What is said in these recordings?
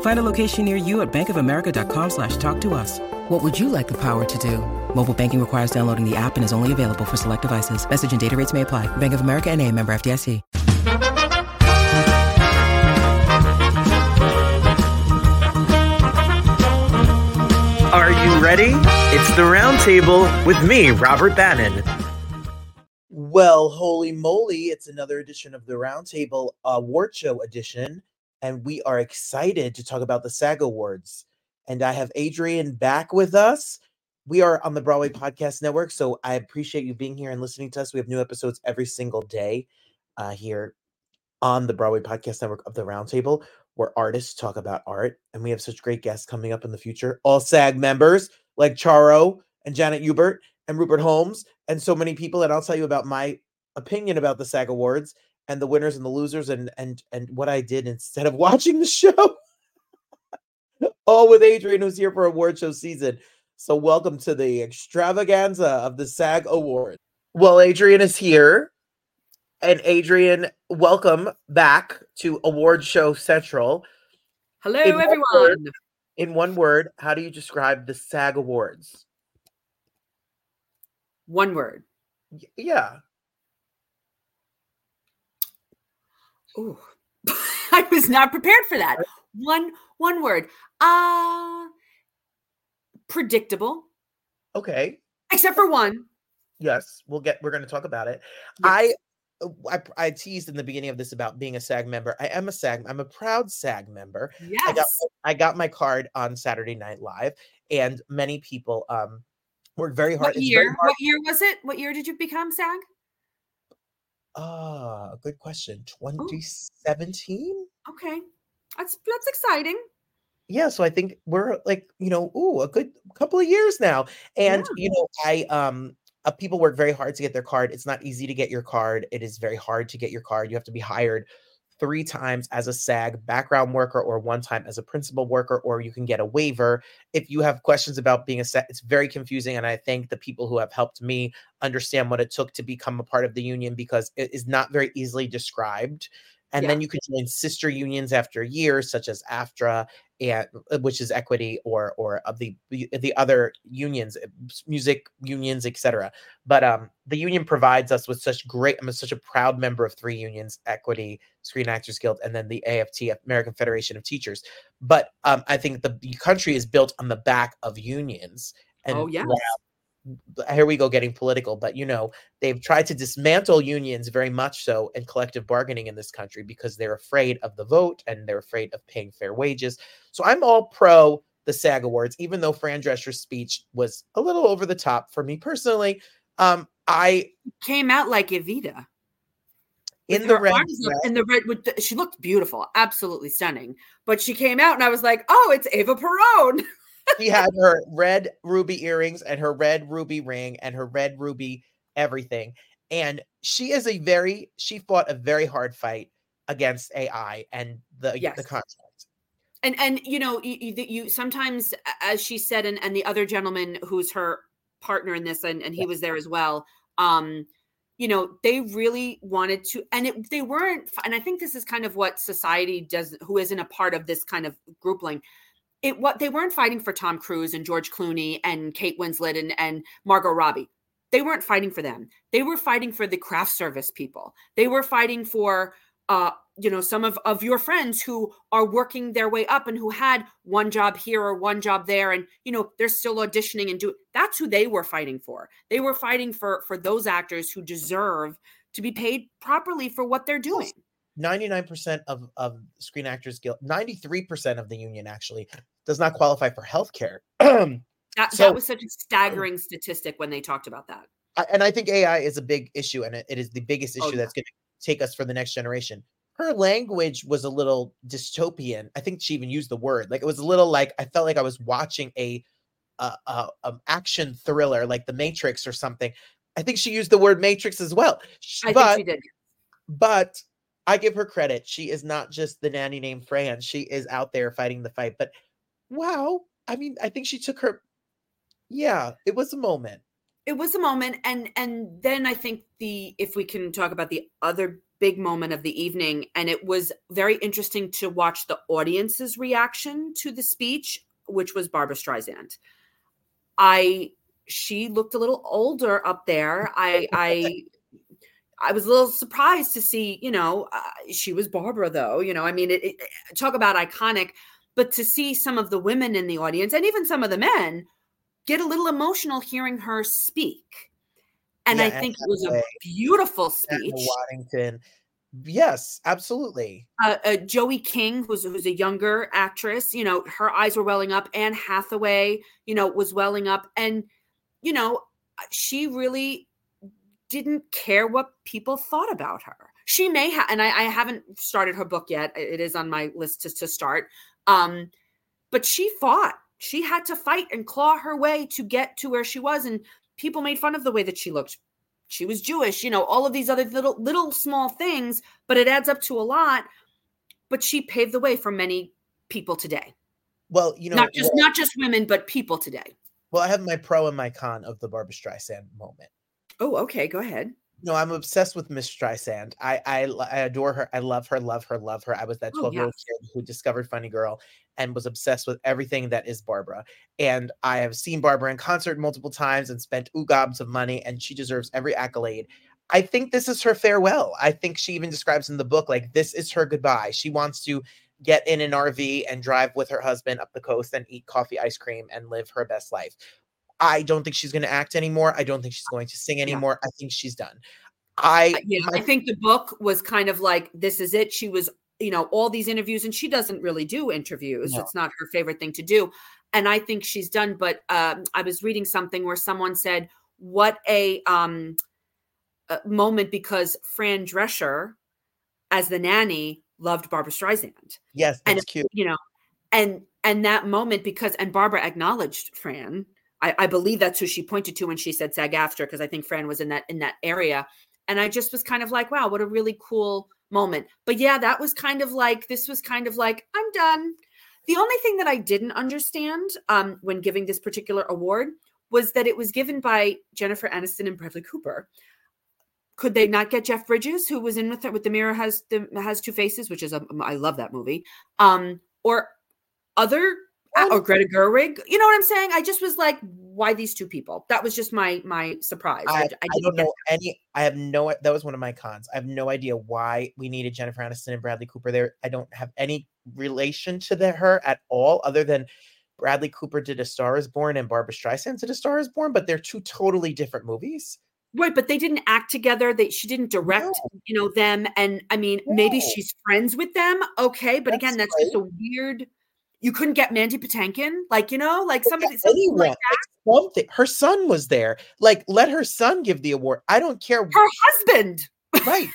Find a location near you at bankofamerica.com slash talk to us. What would you like the power to do? Mobile banking requires downloading the app and is only available for select devices. Message and data rates may apply. Bank of America and a member FDIC. Are you ready? It's the Roundtable with me, Robert Bannon. Well, holy moly, it's another edition of the Roundtable Award Show edition, and we are excited to talk about the SAG Awards. And I have Adrienne back with us. We are on the Broadway Podcast Network, so I appreciate you being here and listening to us. We have new episodes every single day uh, here on the Broadway Podcast Network of the Roundtable, where artists talk about art. And we have such great guests coming up in the future, all SAG members like Charo and Janet Hubert and Rupert Holmes and so many people. And I'll tell you about my opinion about the SAG Awards and the winners and the losers and and and what I did instead of watching the show. all with Adrienne, who's here for award show season. So welcome to the extravaganza of the SAG Award. Well, Adrienne is here. And Adrienne, welcome back to Award Show Central. Hello, In one everyone. word- In one word, how do you describe the SAG Awards? One word. Y- Yeah. Ooh. I was not prepared for that. One one word. Uh predictable. Okay. Except for one. Yes, we'll get. We're going to talk about it. Yes. I, I I teased in the beginning of this about being a SAG member. I am a SAG. I'm a proud SAG member. I got Yes. I got my card on Saturday Night Live, and many people um worked very hard. What year? hard- What year was it? What year did you become SAG? Ah, good question. 2017. Okay. That's that's exciting. Yeah, so I think we're like, you know, ooh, a good couple of years now. And Yeah. you know, I um uh, people work very hard to get their card. It's not easy to get your card. It is very hard to get your card. You have to be hired three times as a SAG background worker or one time as a principal worker, or you can get a waiver. If you have questions about being a SAG, it's very confusing. And I thank the people who have helped me understand what it took to become a part of the union because it is not very easily described. And then you can join sister unions after years, such as AFTRA, and uh, which is equity, or or of the the the other unions, uh, music unions, etc. But um, the union provides us with such great. I'm such a proud member of three unions: Equity, Screen Actors Guild, and then the AFT, American Federation of Teachers. But um, I think the the country is built on the back of unions. And Oh, yes. Here we go getting political but you know they've tried to dismantle unions very much so and collective bargaining in this country because they're afraid of the vote and they're afraid of paying fair wages so i'm all pro the sag awards even though fran drescher's speech was a little over the top for me personally um i Came out like Evita. in the red dress- and the red with the, she looked beautiful, absolutely stunning. But she came out and I was like, "Oh, it's Eva Perón." she had her red ruby earrings and her red ruby ring and her red ruby everything. And she is a very she fought a very hard fight against AI and the the Yes. contract. and and you know you, you, you sometimes as she said and, and the other gentleman who's her partner in this and, and he was there as well um you know they really wanted to and it, they weren't and i think this is kind of what society does who isn't a part of this kind of groupling it what they weren't fighting for tom cruise and george clooney and kate winslet and, and margot robbie. They weren't fighting for them. They were fighting for the craft service people. They were fighting for uh you know some of of your friends who are working their way up and who had one job here or one job there and you know they're still auditioning and do that's who they were fighting for. They were fighting for for those actors who deserve to be paid properly for what they're doing 99% of, of Screen Actors Guild, 93% of the union actually does not qualify for health care. that, So- that was such a staggering statistic when they talked about that I- and I think AI is a big issue, and it, it is the biggest issue Oh, yeah. that's going to take us for the next generation. Her language was a little dystopian. I think she even used the word like it was a little like I felt like I was watching a a, a, um, action thriller like The Matrix or something. I think she used the word Matrix as well. Sh- i but think she did but I give her credit. She is not just the nanny named Fran. She is out there fighting the fight. But wow, I mean, I think she took her. Yeah, it was a moment. it was a moment and and then i think the if we can talk about the other big moment of the evening and it was very interesting to watch the audience's reaction to the speech which was barbra streisand i she looked a little older up there i i I was a little surprised to see, you know, uh, she was Barbra, though. You know, I mean, it, it, talk about iconic, but to see some of the women in the audience and even some of the men get a little emotional hearing her speak. And Yeah, I think it was a beautiful speech. Waddington. Yes, absolutely. Uh, uh, Joey King, who's, who's a younger actress, you know, her eyes were welling up. Anne Hathaway, you know, was welling up. And, you know, she really didn't care what people thought about her. She may have, and I, I haven't started her book yet. It is on my list to, to start. Um, but she fought. She had to fight and claw her way to get to where she was. And people made fun of the way that she looked. She was Jewish, you know, all of these other little, little small things, but it adds up to a lot. But she paved the way for many people today. Well, you know, not just well, not just women, but people today. well, I have my pro and my con of the Barbra Streisand moment. Oh, okay. Go ahead. No, I'm obsessed with Miss Streisand. I adore her. I love her, love her, love her. I was that Oh, 12 year old kid who discovered Funny Girl and was obsessed with everything that is Barbra. And I have seen Barbra in concert multiple times and spent oogobs of money, and she deserves every accolade. I think this is her farewell. I think she even describes in the book like this is her goodbye. She wants to get in an RV and drive with her husband up the coast and eat coffee ice cream and live her best life. I don't think she's going to act anymore. I don't think she's going to sing anymore. I think she's done. I Uh, yeah, I think the book was kind of like this is it. She was, you know, all these interviews, and she doesn't really do interviews. No. It's not her favorite thing to do. And I think she's done. But um, I was reading something where someone said, "What a um, a moment!" Because Fran Drescher, as the nanny, loved Barbra Streisand. yes, and that's cute. you know and and that moment because and barbra acknowledged fran i, I believe that's who she pointed to when she said SAG-AFTRA because i think fran was in that in that area. And i just was kind of like wow what a really cool moment. But yeah that was kind of like this was kind of like i'm done. The only thing that i didn't understand um when giving this particular award was that it was given by jennifer aniston and bradley cooper. Could they not get Jeff Bridges, who was in with it with the Mirror has the has two faces, which is a I love that movie. Um, or other Uh, or Greta Gerwig. You know what I'm saying? I just was like, why these two people? That was just my my surprise. I, I, didn't don't know any. I have no. That was one of my cons. I have no idea why we needed Jennifer Aniston and Bradley Cooper there. I don't have any relation to the, her at all, other than Bradley Cooper did A Star Is Born and Barbra Streisand did A Star Is Born, but they're two totally different movies. Right, but they didn't act together. They she didn't direct, you know, them. And I mean, maybe she's friends with them. Okay, but again, That's that's just a weird. You couldn't get Mandy Patinkin, like you know, like somebody, something Anyone, like like something. Her son was there. Like, let her son give the award. I don't care. her husband. right.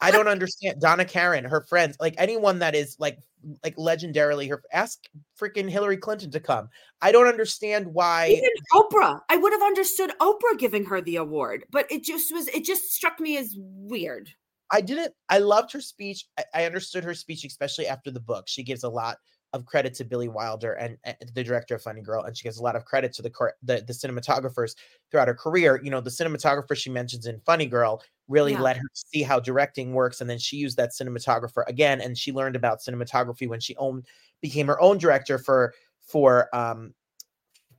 I don't understand Donna Karan, her friends, like anyone that is like like legendarily her ask freaking Hillary Clinton to come. I don't understand why Even Oprah, I would have understood Oprah giving her the award, but it just was. It just struck me as weird. I didn't I loved her speech. I, I understood her speech, especially after the book. She gives a lot of credit to Billy Wilder and, and the director of Funny Girl, and she gives a lot of credit to the the, the cinematographers throughout her career. You know, the cinematographer she mentions in Funny Girl really Yeah. let her see how directing works, and then she used that cinematographer again, and she learned about cinematography when she owned became her own director for for um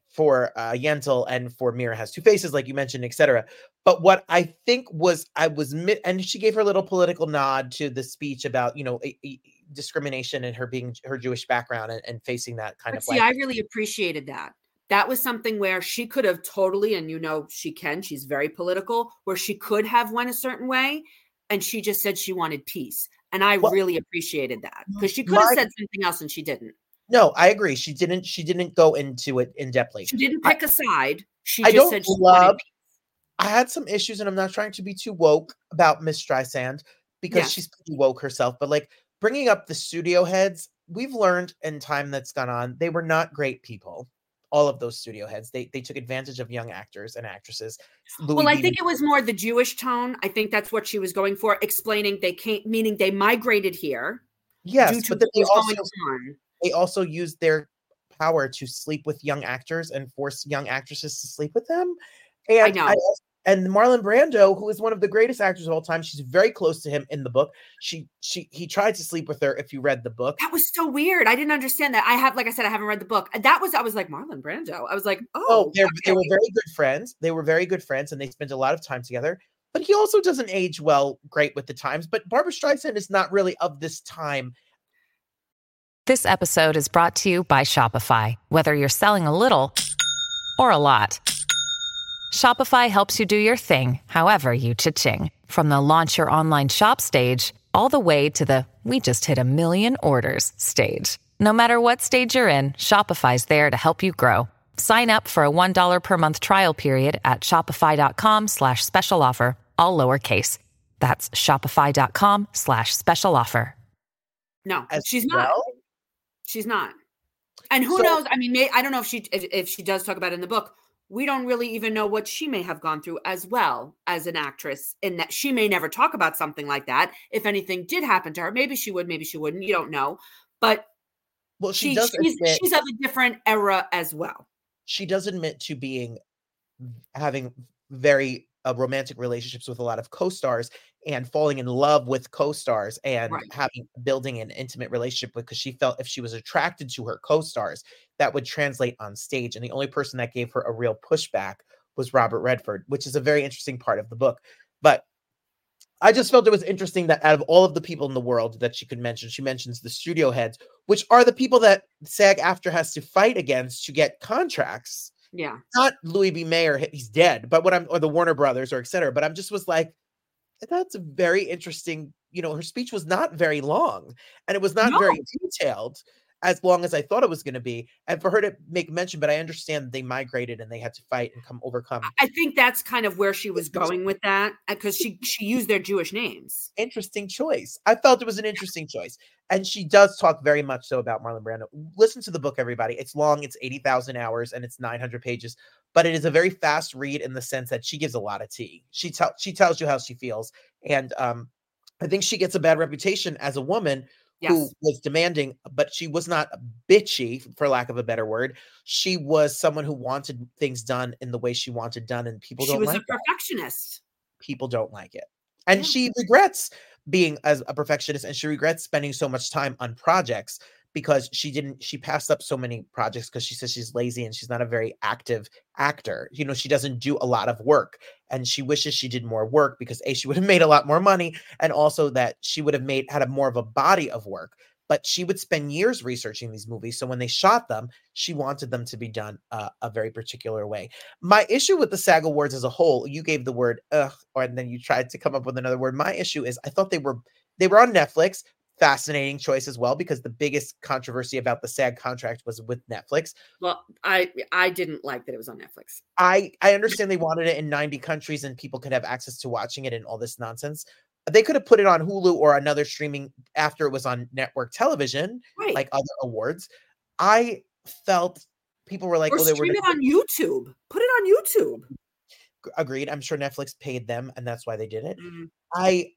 for uh, Yentl and for Mirror has two faces, like you mentioned, etc. But what I think was I was mi- and she gave her little political nod to the speech about you know a, a discrimination and her being her Jewish background and, and facing that kind But of see, I really appreciated that. That was something where she could have totally, and you know, she can, she's very political, where she could have went a certain way. And she just said she wanted peace. And I Well, really appreciated that because she could have said something else and she didn't. no, I agree. She didn't she didn't go into it in depthly. She didn't pick a side. She I just don't said she wanted love- peace. I had some issues, and I'm not trying to be too woke about Miss Streisand because Yes. she's pretty woke herself. But like bringing up the studio heads, we've learned in time that's gone on, they were not great people. All of those studio heads, they they took advantage of young actors and actresses. Louis Well, I B. think it was more the Jewish tone. I think that's what she was going for, explaining they came, meaning they migrated here due yes, to but they also they also used their power to sleep with young actors and force young actresses to sleep with them. And know. als- and Marlon Brando, who is one of the greatest actors of all time, she's very close to him in the book. She she he tried to sleep with her. If you read the book, That was so weird. I didn't understand that. I have, like I said, I haven't read the book. That was, I was like Marlon Brando. I was like, oh, oh, they're, they were very good friends. They were very good friends, and they spent a lot of time together. But he also doesn't age well, great with the times. But Barbra Streisand is not really of this time. This episode is brought to you by Shopify. Whether you're selling a little or a lot, Shopify helps you do your thing, however you cha-ching. From the launch your online shop stage, all the way to the we just hit a million orders stage. No matter what stage you're in, Shopify's there to help you grow. Sign up for a $1 per month trial period at shopify.com slash special offer, all lowercase. That's shopify.com slash special offer. no, As she's not. well? She's not. And who So- knows? I mean, may, I don't know if she if, if she does talk about it in the book. We don't really even know what she may have gone through as well as an actress. In that she may never talk about something like that. If anything did happen to her, maybe she would, maybe she wouldn't. You don't know. But Well, she, she, does she's, admit she's of a different era as well. she does admit to being having very uh, romantic relationships with a lot of co-stars and falling in love with co-stars and Right. having building an intimate relationship because she felt if she was attracted to her co-stars that would translate on stage and the only person that gave her a real pushback was Robert Redford which is a very interesting part of the book but I just felt it was interesting that out of all of the people in the world that she could mention, she mentions the studio heads, which are the people that SAG-AFTRA has to fight against to get contracts Yeah. not Louis B. Mayer, he's dead, but what I'm or the Warner Brothers or et cetera. But I'm just was like, that's a very interesting. You know, her speech was not very long, and it was not very detailed as long as I thought it was going to be. And for her to make mention, but I understand they migrated and they had to fight and come overcome. I think that's kind of where she was going with that because she she used their Jewish names. Interesting choice. I felt it was an interesting choice, and she does talk very much so about Marlon Brando. Listen to the book, everybody. It's long. It's eighty thousand hours, and it's nine hundred pages. But it is a very fast read in the sense that she gives a lot of tea. She tells she tells you how she feels, and um, I think she gets a bad reputation as a woman who was demanding, but she was not bitchy, for lack of a better word. She was someone who wanted things done in the way she wanted done, and people She don't was like a that. perfectionist. People don't like it, and Yeah. she regrets being as a perfectionist, and she regrets spending so much time on projects because she didn't. She passed up so many projects because she says she's lazy and she's not a very active actor. You know, she doesn't do a lot of work, and she wishes she did more work because a she would have made a lot more money, and also that she would have made had a more of a body of work. But she would spend years researching these movies. So when they shot them, she wanted them to be done uh, a very particular way. My issue with the SAG Awards as a whole, you gave the word ugh, and then you tried to come up with another word. My issue is I thought they were they were on Netflix. Fascinating choice as well because the biggest controversy about the SAG contract was with Netflix. Well, I I didn't like that it was on Netflix. I I understand they wanted it in 90 countries and people could have access to watching it and all this nonsense. They could have put it on Hulu or another streaming after it was on network television, Right. like other awards. I felt people were like, or "Oh, they were stream it on YouTube. Put it on YouTube. agreed." I'm sure Netflix paid them, and that's why they did it. Mm, I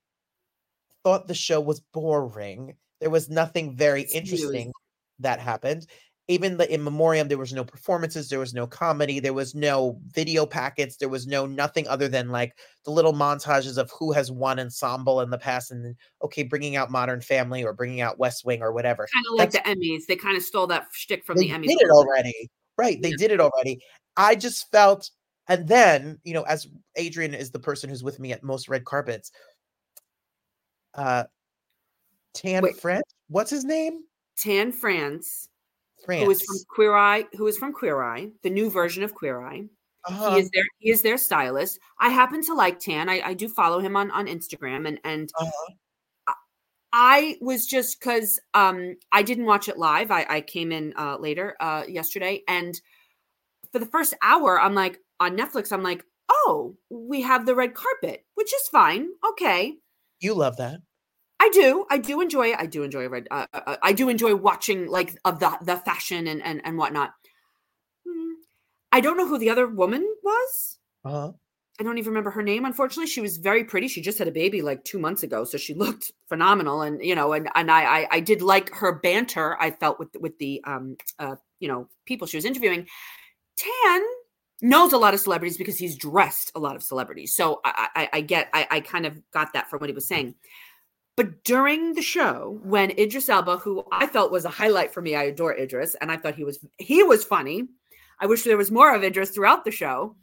thought the show was boring. There was nothing very It's interesting that happened. Even the in memoriam, there was no performances, there was no comedy, there was no video packets, there was no nothing other than like the little montages of who has won ensemble in the past, and okay, bringing out Modern Family or bringing out West Wing or whatever. Kind of like That's- the Emmys. They kind of stole that shtick from the Emmys. did it a little bit. already, Right. They Yeah. did it already. I just felt, and then, you know, as Adrienne is the person who's with me at most red carpets, uh, Tan Wait. French, what's his name? Tan France, France. who is from Queer Eye, who is from Queer Eye, the new version of Queer Eye. Uh-huh. He is their he is their stylist. I happen to like Tan. I, I do follow him on on Instagram, and and Uh-huh. I was just because um I didn't watch it live. I I came in uh later uh yesterday, and for the first hour, I'm like on Netflix. I'm like, oh, we have the red carpet, which is fine. Okay, You love that. I do. I do enjoy it. I do enjoy red. Uh, uh, I do enjoy watching like of the the fashion and and and whatnot. Hmm. I don't know who the other woman was. Uh-huh. I don't even remember her name. Unfortunately, she was very pretty. She just had a baby like two months ago, so she looked phenomenal. And you know, and and I I, I did like her banter. I felt with with the um uh you know people she was interviewing. Tan knows a lot of celebrities because he's dressed a lot of celebrities. So I I, I get I, I kind of got that from what he was saying. But during the show, when Idris Elba, who I felt was a highlight for me, I adore Idris, and I thought he was he was funny. I wish there was more of Idris throughout the show.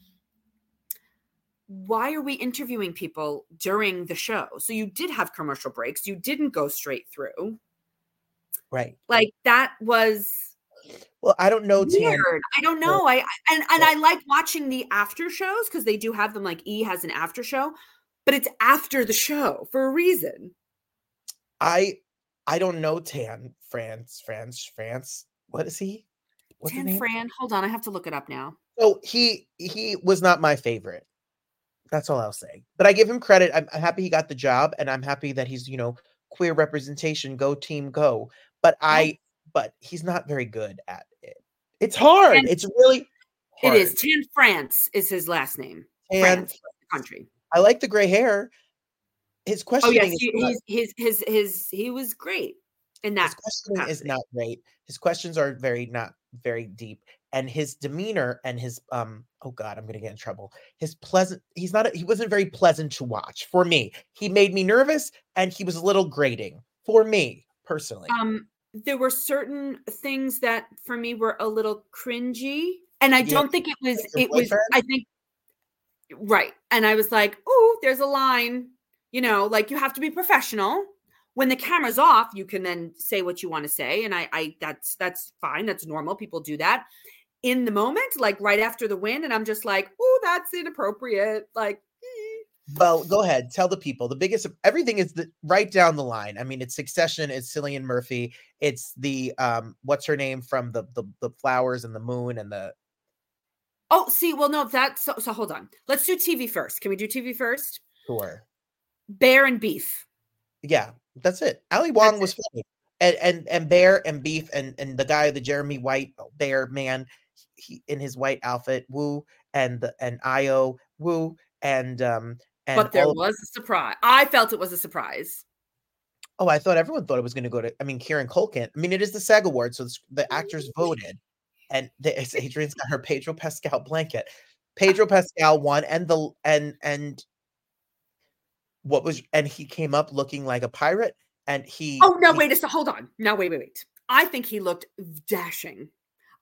Why are we interviewing people during the show? So you did have commercial breaks. You didn't go straight through. Right. Like that was Well, I don't know Tan. weird. I don't know. I I- and and I like watching the after shows because they do have them. Like E has an after show, but it's after the show for a reason. I I don't know Tan France France France. What is he? What's Tan? Fran, hold on, I have to look it up now. So he he was not my favorite. That's all I'll say. But I give him credit. I'm, I'm happy he got the job, and I'm happy that he's you know queer representation. Go team, go. But I but he's not very good at it. It's hard. And it's really It hard. is Tan France is his last name. And France, country. I like the gray hair. His Oh questioning yes, he, not- his his his he was great in that. his questioning is not great. His questions are very not very deep, and his demeanor and his um oh god, I'm gonna get in trouble. His pleasant. He's not. A, he wasn't very pleasant to watch for me. He made me nervous, and he was a little grating for me personally. Um, there were certain things that for me were a little cringy, and I Yeah, don't think it was. It was. I think right, and I was like, "Oh, there's a line." You know, like you have to be professional. When the camera's off, you can then say what you want to say, and I, I that's that's fine. That's normal. People do that in the moment, like right after the win, and I'm just like, "Oh, that's inappropriate." Like. Well, go ahead. Tell the people. The biggest everything is the right down the line. I mean, it's Succession. It's Cillian Murphy. It's the um, what's her name from the the the flowers and the moon and the oh, see, well, no, that's so. So hold on. Let's do TV first. Can we do TV first? tour. Bear and beef. Yeah, that's it. Ali Wong That's was funny, and and and Bear and Beef and and the guy, the Jeremy White Bear man, he in his white outfit, woo, and the and Ayo, woo, and um and but there was a surprise. I felt it was a surprise. oh, I thought everyone thought it was going to go to. I mean, Kieran Culkin. I mean, it is the SAG Awards, so the actors voted, and the, it's Adrienne's got her Pedro Pascal blanket. Pedro Pascal won, and the and and what was and he came up looking like a pirate, and he. Oh no, he- wait a second. Hold on. No, wait, wait, wait. I think he looked dashing.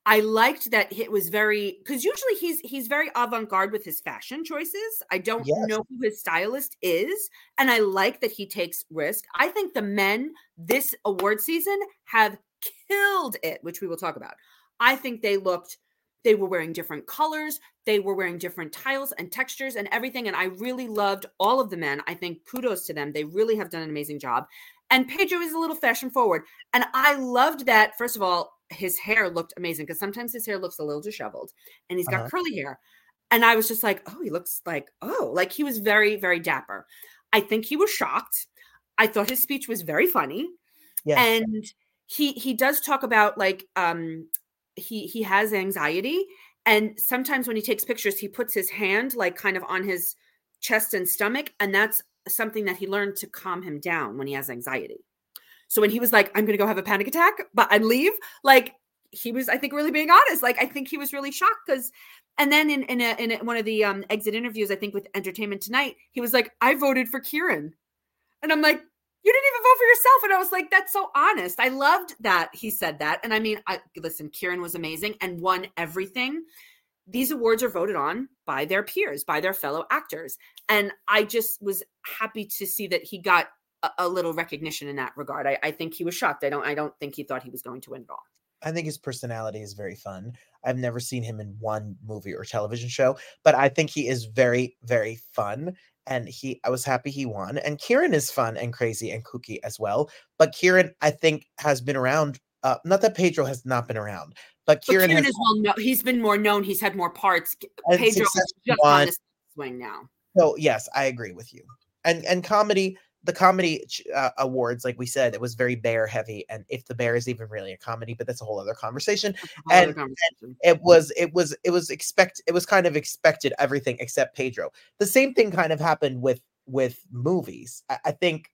I liked that it was very because usually he's he's very avant-garde with his fashion choices. I don't Yes. know who his stylist is, and I like that he takes risk. I think the men this award season have killed it, which we will talk about. I think they looked they were wearing different colors, they were wearing different tiles and textures and everything and I really loved all of the men. I think kudos to them. They really have done an amazing job. And Pedro is a little fashion forward. And I loved that first of all his hair looked amazing because sometimes his hair looks a little disheveled and he's got Uh-huh. curly hair. And I was just like, oh, he looks like, oh, like he was very, very dapper. I think he was shocked. I thought his speech was very funny. Yes. And he he does talk about like um he he has anxiety and sometimes when he takes pictures he puts his hand like kind of on his chest and stomach and that's something that he learned to calm him down when he has anxiety. So when he was like, I'm gonna go have a panic attack, but I leave, like he was, I think, really being honest. Like I think he was really shocked because, and then in in, a, in a, one of the um, exit interviews, I think with Entertainment Tonight, he was like, I voted for Kieran, and I'm like, you didn't even vote for yourself. And I was like, that's so honest. I loved that he said that. And I mean, I listen, Kieran was amazing and won everything. These awards are voted on by their peers, by their fellow actors. And I just was happy to see that he got a, a little recognition in that regard. I, I think he was shocked. I don't I don't think he thought he was going to win at all. I think his personality is very fun. I've never seen him in one movie or television show, but I think he is very, very fun. And he, I was happy he won. And Kieran is fun and crazy and kooky as well. But Kieran, I think, has been around. Uh, not that Pedro has not been around, but Kieran, but Kieran has, is well known. He's been more known. He's had more parts. Pedro is just on the swing now. So yes, I agree with you. And and comedy, the comedy uh, awards, like we said, it was very bear heavy. And if the bear is even really a comedy, but that's a whole other conversation. Whole And, other conversation. and it was it was it was expect it was kind of expected everything except Pedro. The same thing kind of happened with with movies. I, I think.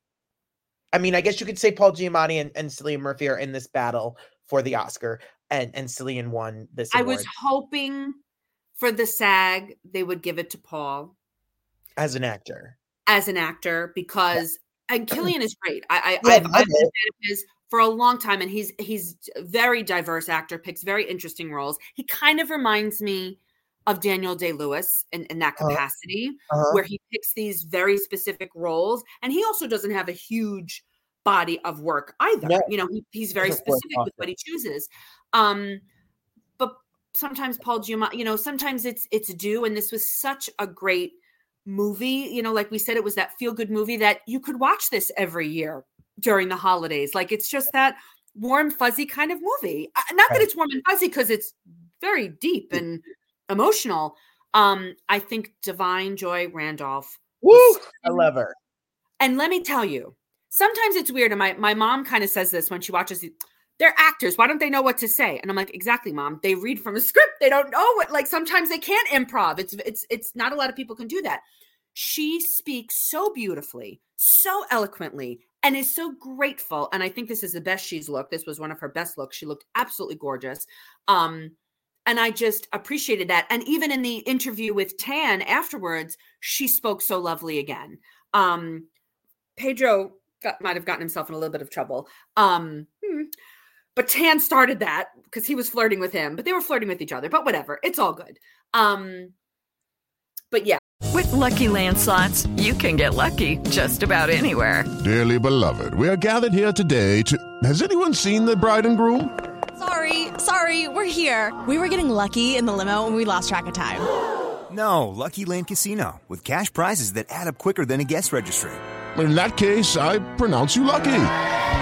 I mean, I guess you could say Paul Giamatti and, and Cillian Murphy are in this battle for the Oscar, and and Cillian won this. I Award was hoping for the SAG they would give it to Paul as an actor. As an actor because and Cillian is great. I, I Yeah, I've, I I've been a fan of his for a long time, and he's he's very diverse actor, picks very interesting roles. He kind of reminds me of Daniel Day Lewis in, in that Uh-huh. capacity, Uh-huh. where he picks these very specific roles, and he also doesn't have a huge body of work either. No. You know, he, he's very specific with what he chooses. Um, but sometimes Paul Giamatti, you know, sometimes it's it's due, and this was such a great movie. You know, like we said, it was that feel good movie that you could watch this every year during the holidays. Like it's just that warm, fuzzy kind of movie. Uh, Not that it's warm and fuzzy because it's very deep and emotional. Um, I think Da'Vine Joy Randolph Woo! I love her. and let me tell you, sometimes it's weird. And my, my mom kind of says this when she watches. They're actors. Why don't they know what to say? And I'm like, exactly, mom. They read from a script. They don't know what like sometimes they can't improv. It's it's it's not a lot of people can do that. She speaks so beautifully, so eloquently, and is so grateful. And I think this is the best she's looked. This was one of her best looks. She looked absolutely gorgeous. Um, and I just appreciated that. And even in the interview with Tan afterwards, she spoke so lovely again. Um, Pedro got, might have gotten himself in a little bit of trouble. Um, hmm. But Tan started that because he was flirting with him, but they were flirting with each other. But whatever, it's all good. Um, but yeah, With Lucky Land slots, you can get lucky just about anywhere. Dearly beloved, we are gathered here today to. Has anyone seen the bride and groom? Sorry, sorry, we're here. We were getting lucky in the limo and we lost track of time. No, Lucky Land Casino, with cash prizes that add up quicker than a guest registry. In that case, I pronounce you lucky.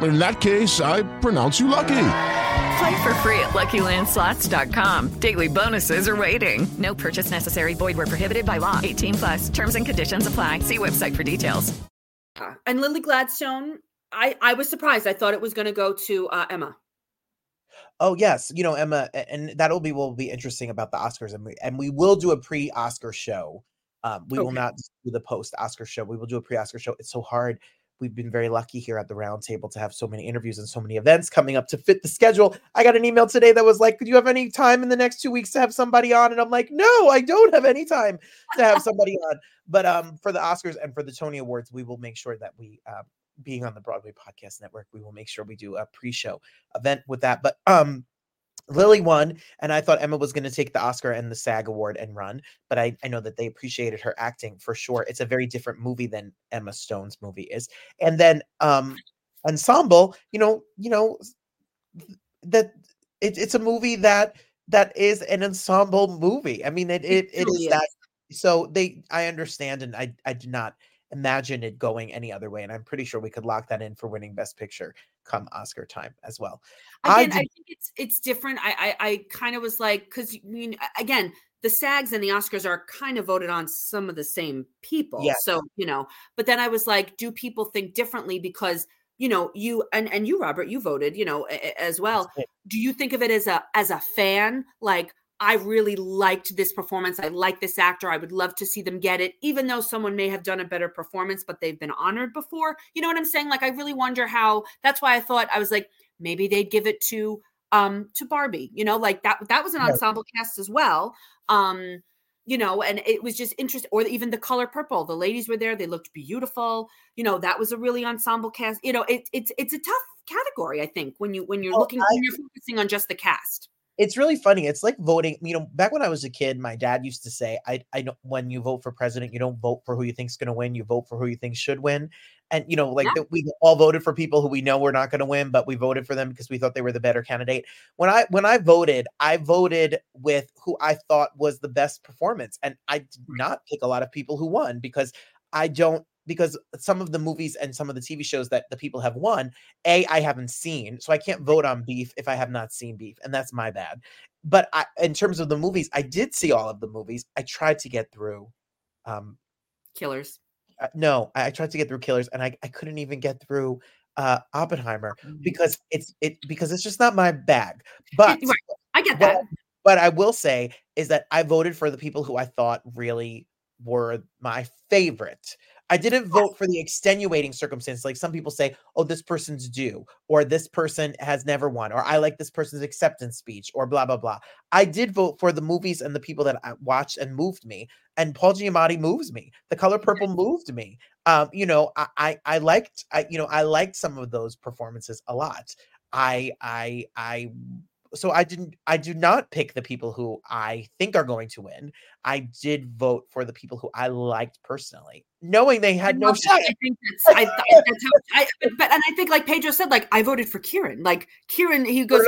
In that case, I pronounce you lucky. Play for free at LuckyLandSlots.com. Daily bonuses are waiting. No purchase necessary. Void where prohibited by law. 18 plus. Terms and conditions apply. See website for details. and Lily Gladstone, I I was surprised. I thought it was going to go to uh, Emma. Oh yes, you know Emma, and that'll be will be interesting about the Oscars, and we and we will do a pre-Oscar show. Um, we will not do the post-Oscar show. We will do a pre-Oscar show. It's so hard. We've been very lucky here at the roundtable to have so many interviews and so many events coming up to fit the schedule. I got an email today that was like, "Do you have any time in the next two weeks to have somebody on?" And I'm like, "No, I don't have any time to have somebody on." But um, for the Oscars and for the Tony Awards, we will make sure that we, um, being on the Broadway Podcast Network, we will make sure we do a pre-show event with that. But um, Lily won, and I thought Emma was going to take the Oscar and the SAG award and run, but I, I know that they appreciated her acting for sure. It's a very different movie than Emma Stone's movie is. And then um ensemble, you know, you know that it, it's a movie that that is an ensemble movie. I mean, it it, it truly is that. is. So they, I understand, and I I do not imagine it going any other way, and I'm pretty sure we could lock that in for winning Best Picture come Oscar time as well. I Again, I, did, think it's it's different. I I, I kind of was like, because I mean, again, the SAGs and the Oscars are kind of voted on some of the same people. Yes. So you know, but then I was like, do people think differently because you know you and and you Robert, you voted, you know, as well. Do you think of it as a as a fan, like? I really liked this performance. I like this actor. I would love to see them get it, even though someone may have done a better performance, but they've been honored before. You know what I'm saying? Like, I really wonder how. That's why I thought I was like, maybe they'd give it to um to Barbie. You know, like that. That was an Right. ensemble cast as well. Um, you know, and it was just interesting. Or even the color purple. The ladies were there. They looked beautiful. You know, that was a really ensemble cast. You know, it, it's it's a tough category. I think when you when you're looking I- when you're focusing on just the cast. It's really funny. It's like voting. You know, back when I was a kid, my dad used to say, "I, I don't. When you vote for president, you don't vote for who you think's going to win. You vote for who you think should win." And you know, like Yeah. that, we all voted for people who we know we're not going to win, but we voted for them because we thought they were the better candidate. When I when I voted, I voted with who I thought was the best performance, and I did not pick a lot of people who won because I don't because some of the movies and some of the TV shows that the people have won, a I haven't seen, so I can't vote on Beef if I have not seen Beef, and that's my bad. But I, in terms of the movies, I did see all of the movies. I tried to get through. Um, Killers. uh, no, I, I tried to get through Killers, and I, I couldn't even get through uh Oppenheimer Mm. because it's it because it's just not my bag. But I get that. But, what I will say is that I voted for the people who I thought really were my favorite. I didn't vote for the extenuating circumstance. Like some people say, oh, this person's due, or this person has never won, or I like this person's acceptance speech, or blah, blah, blah. I did vote for the movies and the people that I watched and moved me. And Paul Giamatti moves me. The color purple moved me. Um, you know, I, I I liked I, you know, I liked some of those performances a lot. I I I so I didn't I do not pick the people who I think are going to win. I did vote for the people who I liked personally, knowing they had no love shot. I think that's, I, I, that's how, I, but, and I think like Pedro said, like I voted for Kieran. Like Kieran, he goes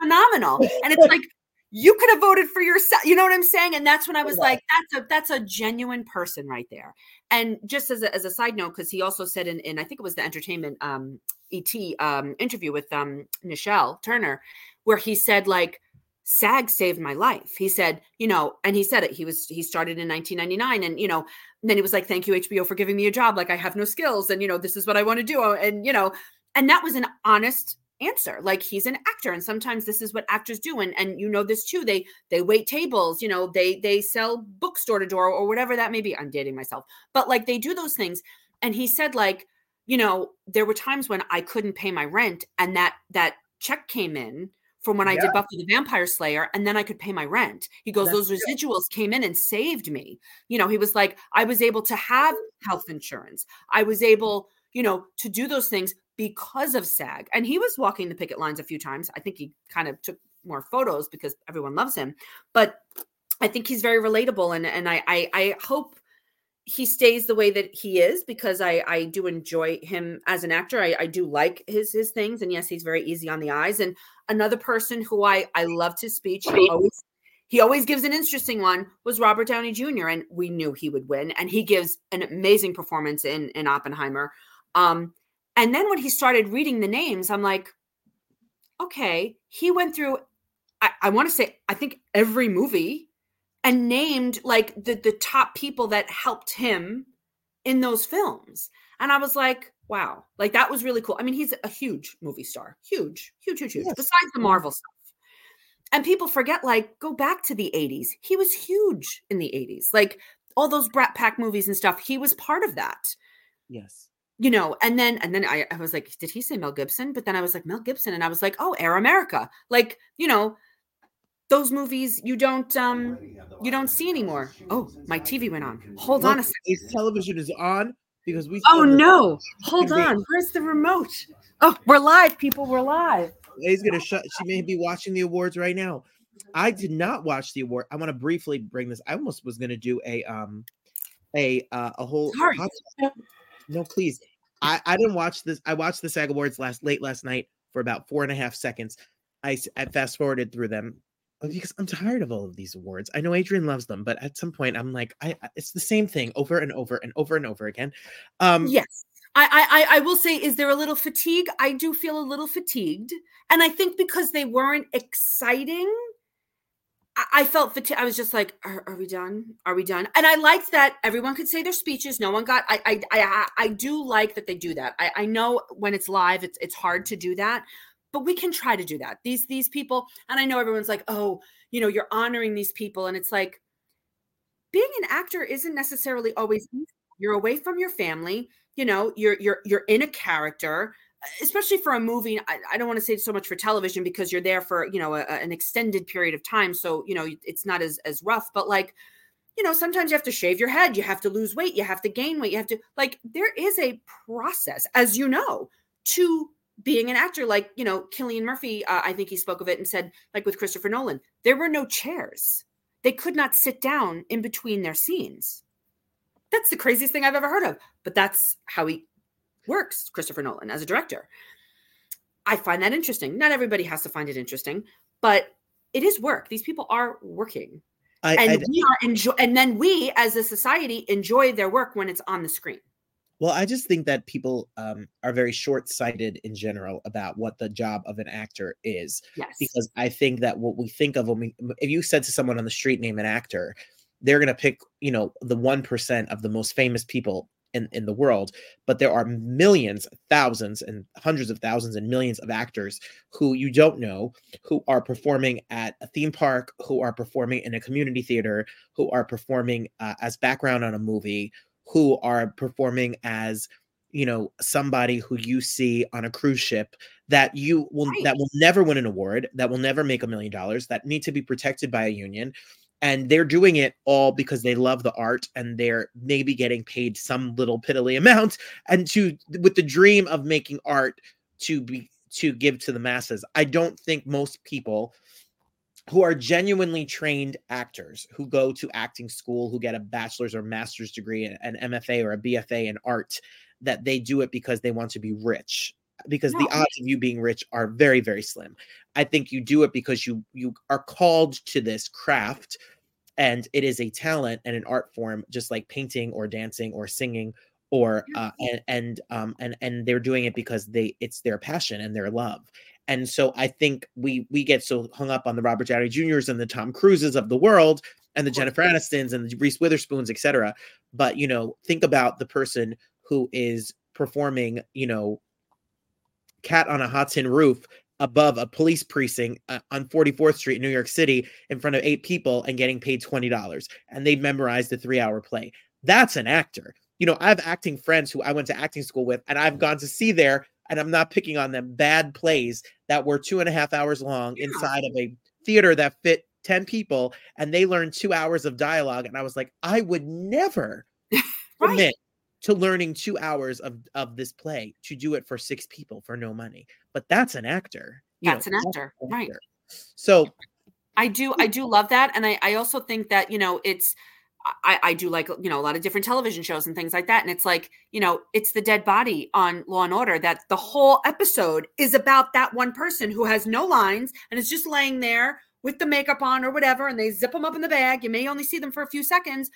phenomenal, and it's like you could have voted for yourself. You know what I'm saying? And that's when I was Yeah. like, that's a that's a genuine person right there. And just as a, as a side note, because he also said in, in I think it was the entertainment um ET um interview with um Nichelle Turner, where he said like SAG saved my life. He said, you know, and he said it. He was he started in 1999, and you know, and then he was like, "Thank you HBO for giving me a job. Like I have no skills, and you know, this is what I want to do." uh, And you know, and that was an honest answer. Like he's an actor, and sometimes this is what actors do. And and you know this too. They they wait tables. You know, they they sell books door to door or whatever that may be. I'm dating myself, but like they do those things. And he said like, you know, there were times when I couldn't pay my rent, and that that check came in from when I Yeah. did Buffy the Vampire Slayer, and then I could pay my rent. He goes, That's those residuals came in and saved me. You know, he was like, I was able to have health insurance. I was able, you know, to do those things because of SAG. And he was walking the picket lines a few times. I think he kind of took more photos because everyone loves him. But I think he's very relatable, and and I I, I hope he stays the way that he is because I I do enjoy him as an actor. I, I do like his his things, and yes, he's very easy on the eyes. And another person who I I loved his speech. He always he always gives an interesting one was Robert Downey Jr. and we knew he would win, and he gives an amazing performance in in Oppenheimer. Um, and then when he started reading the names, I'm like, okay, he went through. I, I want to say I think every movie and named like the the top people that helped him in those films. And I was like, wow, like that was really cool. I mean, he's a huge movie star, huge, huge, huge, huge. Yes. Besides the Marvel stuff. And people forget, like, go back to the 80s. He was huge in the 80s. Like all those Brat Pack movies and stuff, he was part of that Yes. you know, and then and then I, I was like, did he say Mel Gibson? But then I was like, Mel Gibson, and I was like, oh, Air America. Like, you know, those movies you don't um you don't see anymore. Oh, my TV went on. Hold on a second. His television is on because we. Oh no. Hold Wait. on. Where's the remote? Oh, we're live, people. We're live. He's gonna shut. She may be watching the awards right now. I did not watch the award. I want to briefly bring this. I almost was gonna do a um, a uh, a whole. Sorry. podcast. No, please. I, I didn't watch this. I watched the SAG Awards last late last night for about four and a half seconds. I, I fast forwarded through them because I'm tired of all of these awards. I know Adrienne loves them, but at some point I'm like, I it's the same thing over and over and over and over again. Um, yes. I, I I will say, is there a little fatigue? I do feel a little fatigued, and I think because they weren't exciting, I, I felt fatigued. I was just like, are, are, we done? Are we done? And I liked that everyone could say their speeches. No one got. I I I, I do like that they do that. I, I know when it's live, it's it's hard to do that, but we can try to do that. These these people, and I know everyone's like, oh, you know, you're honoring these people, and it's like being an actor isn't necessarily always easy. You're away from your family you know you're you're you're in a character especially for a movie I, I, don't want to say so much for television because you're there for you know a, an extended period of time so you know it's not as as rough but like you know sometimes you have to shave your head you have to lose weight you have to gain weight you have to like there is a process as you know to being an actor like you know Cillian Murphy uh, I think he spoke of it and said like with Christopher Nolan there were no chairs they could not sit down in between their scenes that's the craziest thing I've ever heard of. But that's how he works, Christopher Nolan, as a director. I find that interesting. Not everybody has to find it interesting, but it is work. These people are working. I, and I, we are enjoy and then we as a society enjoy their work when it's on the screen. Well, I just think that people um, are very short-sighted in general about what the job of an actor is. Yes. Because I think that what we think of when we, if you said to someone on the street, name an actor, they're going to pick, you know, the 1% of the most famous people in, in the world, but there are millions, thousands, and hundreds of thousands and millions of actors who you don't know who are performing at a theme park, who are performing in a community theater, who are performing uh, as background on a movie, who are performing as you know somebody who you see on a cruise ship that you will right. that will never win an award that will never make a million dollars that need to be protected by a union and they're doing it all because they love the art and they're maybe getting paid some little piddly amount and to with the dream of making art to be to give to the masses i don't think most people who are genuinely trained actors who go to acting school who get a bachelor's or master's degree an mfa or a bfa in art that they do it because they want to be rich. Because no. the odds of you being rich are very very slim. I think you do it because you you are called to this craft and it is a talent and an art form just like painting or dancing or singing or uh, and and um and and they're doing it because they it's their passion and their love and so i think we we get so hung up on the robert downey juniors and the tom cruises of the world and the jennifer anistons and the reese witherspoons etc but you know think about the person who is performing you know cat on a hot tin roof above a police precinct uh, on 44th Street in New York City in front of eight people and getting paid $20 and they memorized the 3-hour play. That's an actor. You know, I have acting friends who I went to acting school with and I've gone to see there and I'm not picking on them bad plays that were two and a half hours long inside of a theater that fit 10 people and they learned 2 hours of dialogue and I was like, I would never right. admit to learning two hours of of this play to do it for six people for no money. But that's an actor that's know, an actor that's right. so i do i do love that and i i also think that you know it's I, I do like you know a lot of different television shows and things like that and it's like you know it's the dead body on law and order that the whole episode is about that one person who has no lines and is just laying there with the makeup on or whatever and they zip them up in the bag you may only see them for a few seconds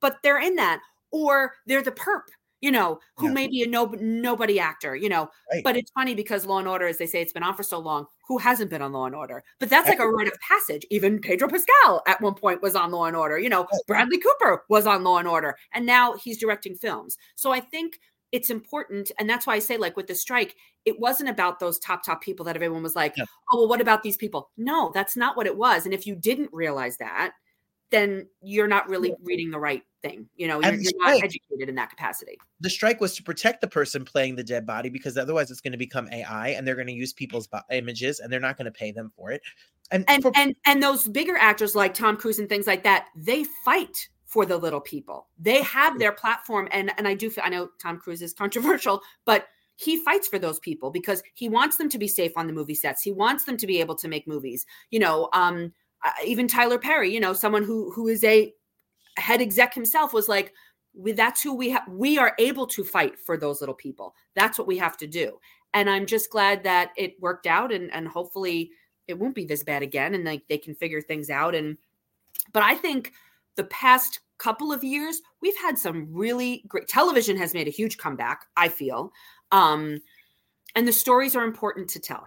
but they're in that or they're the perp you know, who yeah. may be a no, nobody actor, you know. Right. But it's funny because Law and Order, as they say, it's been on for so long. Who hasn't been on Law and Order? But that's like a rite of passage. Even Pedro Pascal at one point was on Law and Order. You know, Bradley Cooper was on Law and Order, and now he's directing films. So I think it's important, and that's why I say, like with the strike, it wasn't about those top top people that everyone was like, yeah. oh well, what about these people? No, that's not what it was. And if you didn't realize that, then you're not really reading the right thing. You know, you're, you're not educated in that capacity. The strike was to protect the person playing the dead body because otherwise it's going to become AI and they're going to use people's images and they're not going to pay them for it. And and, for- and and those bigger actors like Tom Cruise and things like that, they fight for the little people. They have their platform, and and I do feel, I know Tom Cruise is controversial, but he fights for those people because he wants them to be safe on the movie sets. He wants them to be able to make movies. You know, um, uh, even Tyler Perry, you know, someone who who is a head exec himself was like, we, that's who we have. We are able to fight for those little people. That's what we have to do. And I'm just glad that it worked out, and and hopefully it won't be this bad again, and like they can figure things out. And but I think the past couple of years we've had some really great television has made a huge comeback. I feel, um, and the stories are important to tell.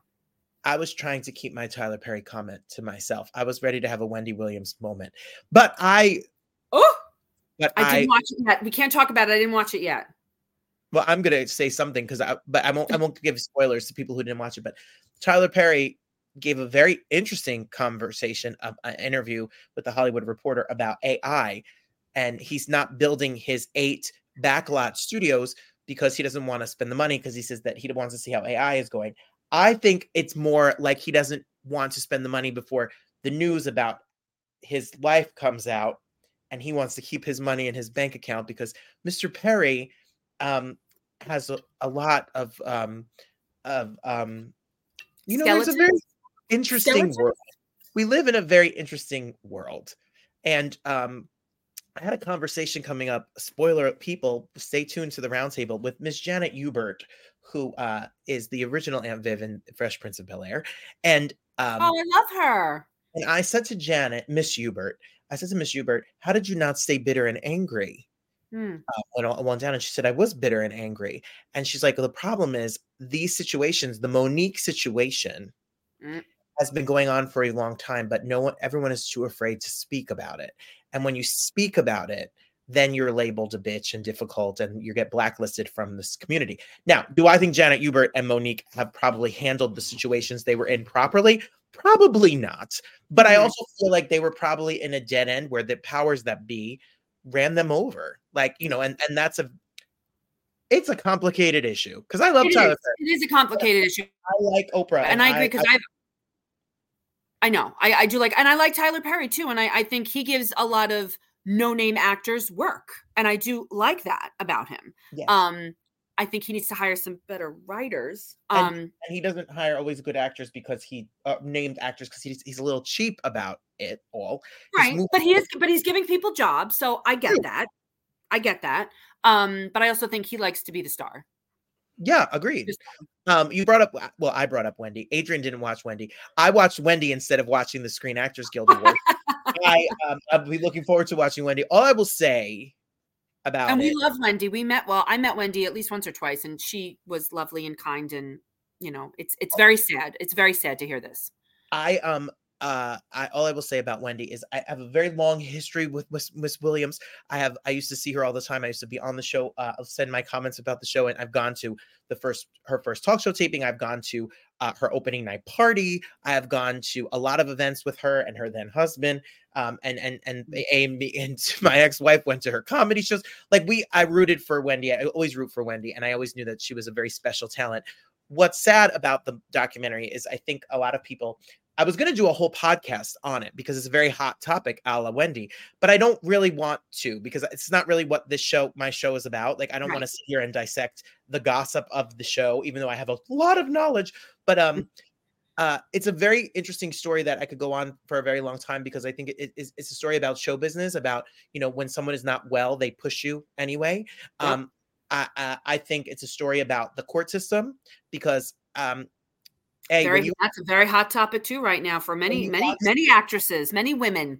I was trying to keep my Tyler Perry comment to myself. I was ready to have a Wendy Williams moment, but I. Oh, but I I. didn't watch it yet. We can't talk about it. I didn't watch it yet. well, I'm gonna say something because I, but I won't. I won't give spoilers to people who didn't watch it. But Tyler Perry gave a very interesting conversation, um, of an interview with the Hollywood Reporter about AI, and he's not building his eight backlot studios because he doesn't want to spend the money because he says that he wants to see how AI is going. I think it's more like he doesn't want to spend the money before the news about his life comes out and he wants to keep his money in his bank account because Mr. Perry um, has a, a lot of um, of um, you know there's a very interesting Skeletons? world. We live in a very interesting world, and um, I had a conversation coming up. Spoiler, people, stay tuned to the roundtable with Miss Janet Hubert, who uh, is the original Aunt Viv in Fresh Prince of Bel Air, and um, oh, I love her. and I said to Janet, Miss Hubert, I said to Miss Hubert, how did you not stay bitter and angry? Hmm. uh, when I went down and she said I was bitter and angry. And she's like, the problem is these situations, the Mo'Nique situation Mm. has been going on for a long time, but no one, everyone is too afraid to speak about it. And when you speak about it, then you're labeled a bitch and difficult and you get blacklisted from this community. Now, do I think Janet Hubert and Mo'Nique have probably handled the situations they were in properly? Probably not. But I Mhm. also feel like they were probably in a dead end where the powers that be ran them over. Like, you know, and and that's a it's a complicated issue because I love It Tyler is. It is a complicated issue, I like Oprah. and I agree because I, I know I, I do like, and I like Tyler Perry too, and I, I think he gives a lot of no-name actors work, and I do like that about him. Yes. Um, I think he needs to hire some better writers. And- Um, and he doesn't hire always good actors because he uh, named actors because he's he's a little cheap about it all. Right, movie- but he is, but he's giving people jobs, so I get True. that. I get that. Um, but I also think he likes to be the star. Yeah, agreed. Um, you brought up well, I brought up Wendy. Adrienne didn't watch Wendy. I watched Wendy instead of watching the Screen Actors Guild Awards. I um, I'll be looking forward to watching Wendy. All I will say about and we it, love Wendy. We met well, I met Wendy at least once or twice, and she was lovely and kind. And you know, it's it's very sad. It's very sad to hear this. I um uh I all I will say about Wendy is I have a very long history with Miss, Miss Williams. I have I used to see her all the time. I used to be on the show. Uh, I'll send my comments about the show, and I've gone to the first her first talk show taping. I've gone to uh, her opening night party. I have gone to a lot of events with her and her then husband. Um, and and and Amy and my ex wife went to her comedy shows. Like we, I rooted for Wendy. I always root for Wendy, and I always knew that she was a very special talent. What's sad about the documentary is I think a lot of people I was going to do a whole podcast on it because it's a very hot topic, a la Wendy, but I don't really want to because it's not really what this show, my show is about. Like, I don't want to Right. sit here and dissect the gossip of the show, even though I have a lot of knowledge. But um, uh, it's a very interesting story that I could go on for a very long time because I think it, it- it's, a story about show business, about you know when someone is not well, they push you anyway. Yep. Um, I, I I think it's a story about the court system because um, hey, very, you that's a very hot topic too right now for many, many, watch- many actresses, many women.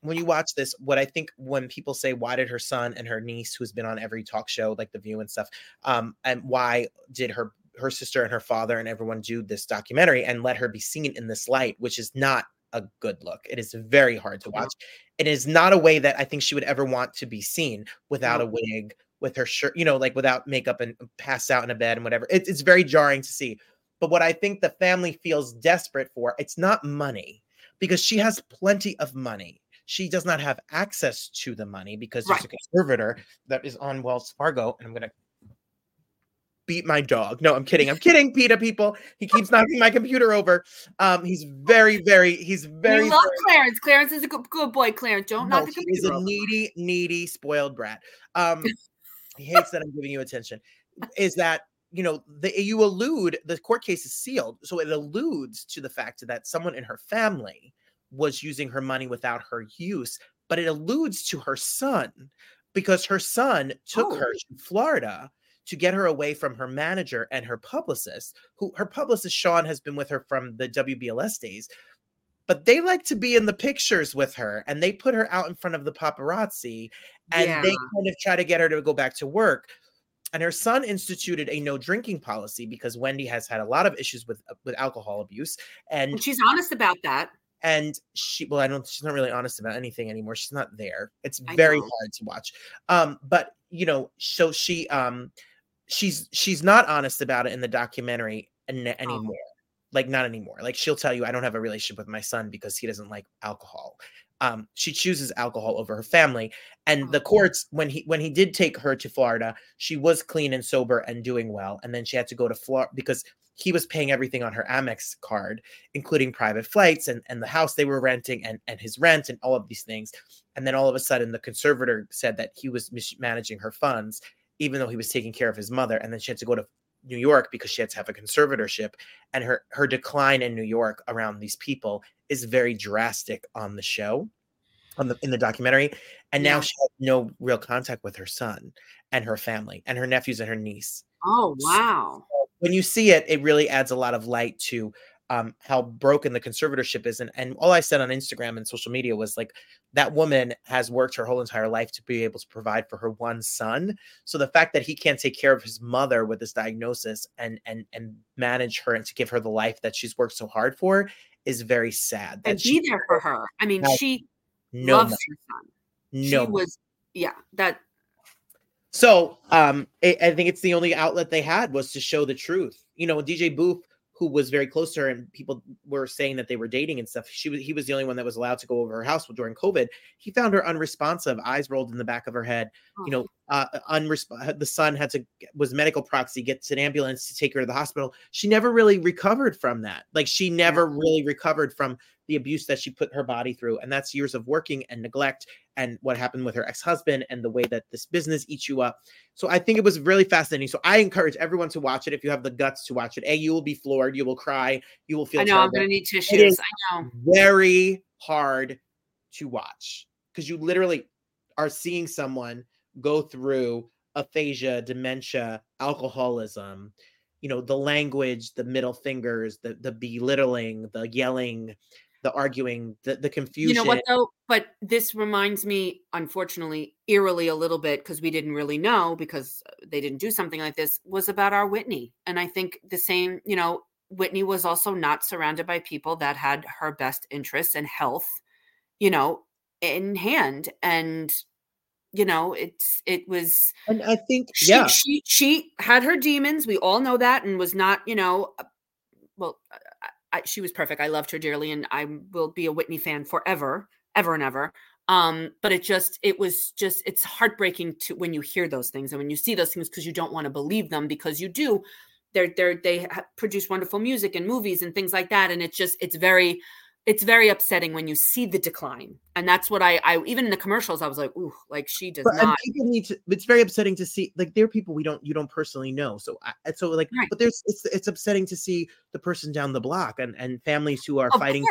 when you watch this, what I think when people say, why did her son and her niece, who's been on every talk show like The View and stuff, um, and why did her her sister and her father and everyone do this documentary and let her be seen in this light, which is not a good look. It is very hard to watch. It is not a way that I think she would ever want to be seen without a wig, with her shirt, you know, like without makeup and passed out in a bed and whatever. It, it's very jarring to see. But what I think the family feels desperate for, it's not money because she has plenty of money she does not have access to the money because there's a conservator that is on Wells Fargo. And I'm gonna beat my dog. No, I'm kidding. I'm kidding, PETA people. He keeps knocking my computer over. Um, he's very, very, he's very we love very- Clarence. Clarence is a good, good boy. Clarence, don't no, knock the computer a over. needy, needy, spoiled brat. Um, he hates that I'm giving you attention. Is that you know the eh, you allude the court case is sealed, so it alludes to the fact that someone in her family was using her money without her use, but it alludes to her son because her son took her Oh. to Florida to get her away from her manager and her publicist, who her publicist Sean has been with her from the WBLS days but they like to be in the pictures with her and they put her out in front of the paparazzi and they kind of try to get her to go back to work and her son instituted a no drinking policy because Wendy has had a lot of issues with uh, with alcohol abuse and And she's honest about that. and she well i don't she's not really honest about anything anymore she's not there it's I very know. hard to watch um but you know so she um she's she's not honest about it in the documentary an- Oh. anymore like not anymore like she'll tell you i don't have a relationship with my son because he doesn't like alcohol um she chooses alcohol over her family and the Oh. courts when he when he did take her to florida she was clean and sober and doing well and then she had to go to florida because he was paying everything on her amex card including private flights and, and the house they were renting and, and his rent and all of these things. And then all of a sudden, the conservator said that he was mismanaging her funds, even though he was taking care of his mother. And then she had to go to New York because she had to have a conservatorship. And her her decline in New York around these people is very drastic on the show, on the in the documentary. And now she has no real contact with her son and her family and her nephews and her niece Oh wow. when you see it, it really adds a lot of light to um, how broken the conservatorship is. And, and all I said on Instagram and social media was like, that woman has worked her whole entire life to be able to provide for her one son. So the fact that he can't take care of his mother with this diagnosis and and and manage her and to give her the life that she's worked so hard for is very sad. And That be there for her. I mean, she no loves money. her son. no she was yeah, that So um, I, I think it's the only outlet they had was to show the truth. You know, DJ Boof, who was very close to her, and people were saying that they were dating and stuff. She was he was the only one that was allowed to go over her house during COVID. He found her unresponsive, eyes rolled in the back of her head. You know, uh, unresp- the son had to was medical proxy, gets an ambulance to take her to the hospital. She never really recovered from that. Like she never really recovered from the abuse that she put her body through, and that's years of working and neglect and what happened with her ex-husband and the way that this business eats you up. So I think it was really fascinating. So I encourage everyone to watch it if you have the guts to watch it. A, you will be floored, you will cry, you will feel. I know I'm gonna need tissues. I know. very hard to watch because you literally are seeing someone go through aphasia, dementia, alcoholism. You know, the language, the middle fingers, the the belittling, the yelling, the arguing, the the confusion. You know what though? But this reminds me, unfortunately, eerily a little bit because we didn't really know because uh, they didn't do something like this. Was about our Whitney, and I think the same. You know, Whitney was also not surrounded by people that had her best interests and health, you know, in hand, and you know, it's it was. And I think, she, yeah. she she had her demons. We all know that, and was not, you know, uh, well, I, she was perfect. I loved her dearly, and I will be a Whitney fan forever, ever and ever. Um, but it just, it was just, it's heartbreaking to when you hear those things and when you see those things because you don't want to believe them because you do. They're they're they produce wonderful music and movies and things like that, and it's just, it's very. It's very upsetting when you see the decline, and that's what I, I even in the commercials, I was like, "Ooh, like she does But, not." people need to. It's very upsetting to see. Like there are people we don't you don't personally know. So I, so like, but there's it's it's upsetting to see the person down the block and and families who are Of fighting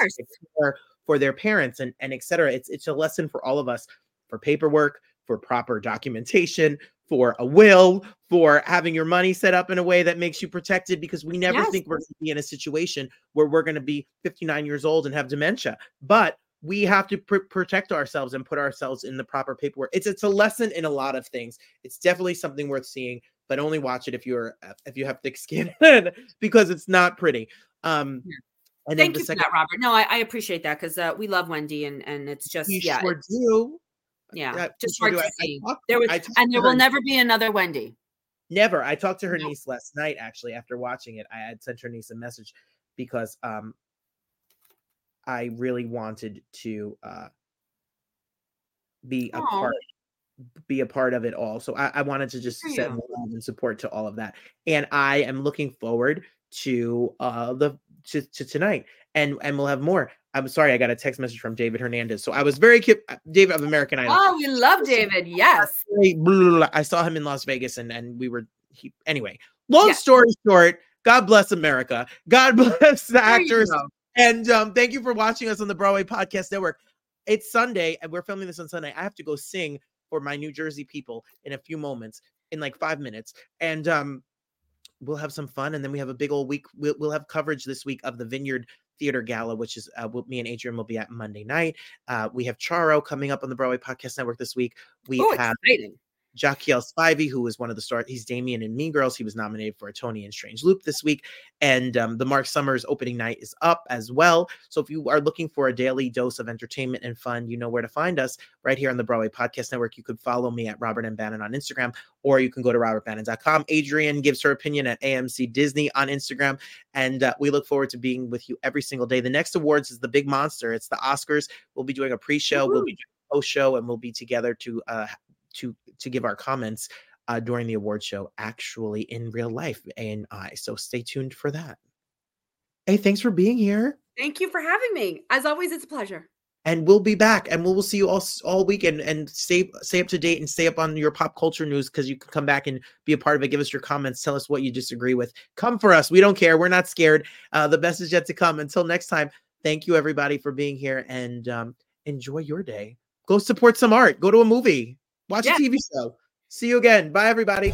care for their parents and and et cetera. It's it's a lesson for all of us for paperwork, for proper documentation, for a will, for having your money set up in a way that makes you protected. Because we never Yes. think we're going to be in a situation where we're going to be 59 years old and have dementia, but we have to pr- protect ourselves and put ourselves in the proper paperwork. It's it's a lesson in a lot of things. It's definitely something worth seeing, but only watch it if you're uh, if you have thick skin because it's not pretty. Um, and Thank you second, for that, Robert. No, I, I appreciate that because uh, we love Wendy, and and it's just you yeah, sure do. Yeah, just hard to I- I see. talked- there was, I and there will never be another Wendy. Never. I talked to her niece last night. Actually, after watching it, I had sent her niece a message because um, I really wanted to uh, be a Aw. part be a part of it all. So I, I wanted to just send love and support to all of that. And I am looking forward to uh the to, to tonight and and we'll have more. I'm sorry, I got a text message from David Hernandez. So I was very cu- David of American Idol. Oh, we love David. Yes. I saw him in Las Vegas and and we were he, anyway. Long Yeah. story short, God bless America. God bless the There actors. And um, thank you for watching us on the Broadway Podcast Network. It's Sunday and we're filming this on Sunday. I have to go sing for my New Jersey people in a few moments, in like five minutes. And um, we'll have some fun. And then we have a big old week. We'll, we'll have coverage this week of the Vineyard Theater Gala, which is uh, me and Adrienne will be at Monday night. Uh, we have Charo coming up on the Broadway Podcast Network this week. We Oh, have exciting. Jaquel Spivey, who was one of the stars. He's Damian in Mean Girls. He was nominated for a Tony in Strange Loop this week. And um, the Mark Summers opening night is up as well. So if you are looking for a daily dose of entertainment and fun, you know where to find us right here on the Broadway Podcast Network. You could follow me at Robert and Bannon on Instagram, or you can go to robertbannon.com. Adrienne gives her opinion at AMC Disney on Instagram. And uh, we look forward to being with you every single day. The next awards is the big monster. It's the Oscars. We'll be doing a pre-show. We'll be doing a post-show, and we'll be together to uh, to to give our comments uh, during the award show, actually in real life, A and I. So stay tuned for that. Hey, thanks for being here, Thank you for having me. As always, it's a pleasure. and we'll be back, and we'll, we'll see you all all weekend, and stay stay up to date and stay up on your pop culture news because you can come back and be a part of it. Give us your comments, tell us what you disagree with. Come for us. We don't care. We're not scared. Uh, the best is yet to come. Until next time, thank you everybody for being here, and um, enjoy your day. Go support some art. Go to a movie. Watch Yeah. a TV show. See you again. Bye, everybody.